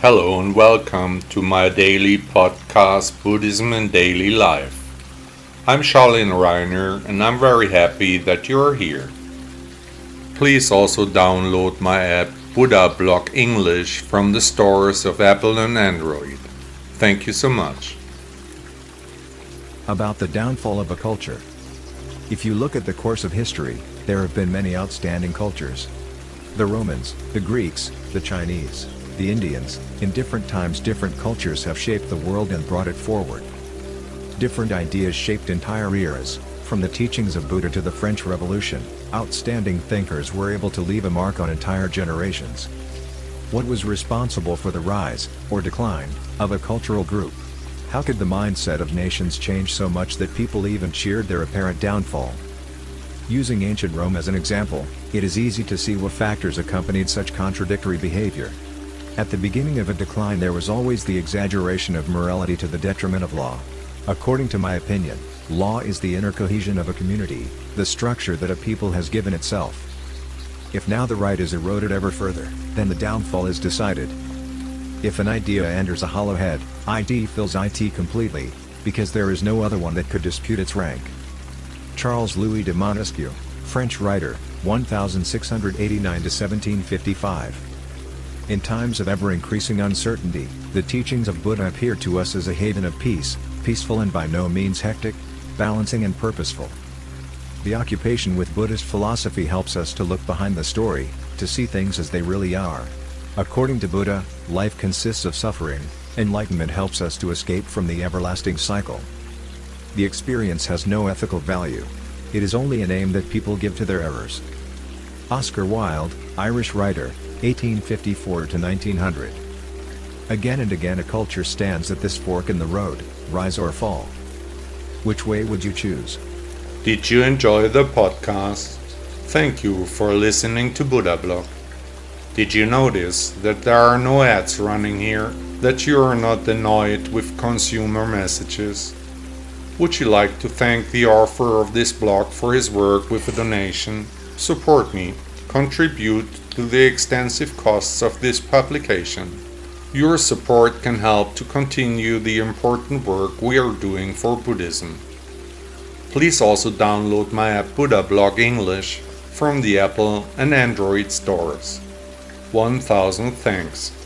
Hello and welcome to my daily podcast, Buddhism and Daily Life. I'm Charlene Reiner and I'm very happy that you're here. Please also download my app Buddha Blog English from the stores of Apple and Android. Thank you so much. About the downfall of a culture. If you look at the course of history, there have been many outstanding cultures. The Romans, the Greeks, the Chinese, the Indians, in different times different cultures have shaped the world and brought it forward. Different ideas shaped entire eras, from the teachings of Buddha to the French Revolution, outstanding thinkers were able to leave a mark on entire generations. What was responsible for the rise, or decline, of a cultural group? How could the mindset of nations change so much that people even cheered their apparent downfall? Using ancient Rome as an example, it is easy to see what factors accompanied such contradictory behavior. At the beginning of a decline there was always the exaggeration of morality to the detriment of law. According to my opinion, law is the inner cohesion of a community, the structure that a people has given itself. If now the right is eroded ever further, then the downfall is decided. If an idea enters a hollow head, ID fills IT completely, because there is no other one that could dispute its rank. Charles Louis de Montesquieu, French writer, 1689-1755 in times of ever-increasing uncertainty, the teachings of Buddha appear to us as a haven of peace, peaceful and by no means hectic, balancing and purposeful. The occupation with Buddhist philosophy helps us to look behind the story, to see things as they really are. According to Buddha, life consists of suffering, enlightenment helps us to escape from the everlasting cycle. The experience has no ethical value. It is only a name that people give to their errors. Oscar Wilde, Irish writer, 1854 to 1900. Again and again a culture stands at this fork in the road, rise or fall. Which way would you choose? Did you enjoy the podcast? Thank you for listening to Buddha Blog. Did you notice that there are no ads running here? That you are not annoyed with consumer messages? Would you like to thank the author of this blog for his work with a donation? Support me, contribute to the extensive costs of this publication. Your support can help to continue the important work we are doing for Buddhism. Please also download my app Buddha Blog English from the Apple and Android stores. 1000 thanks.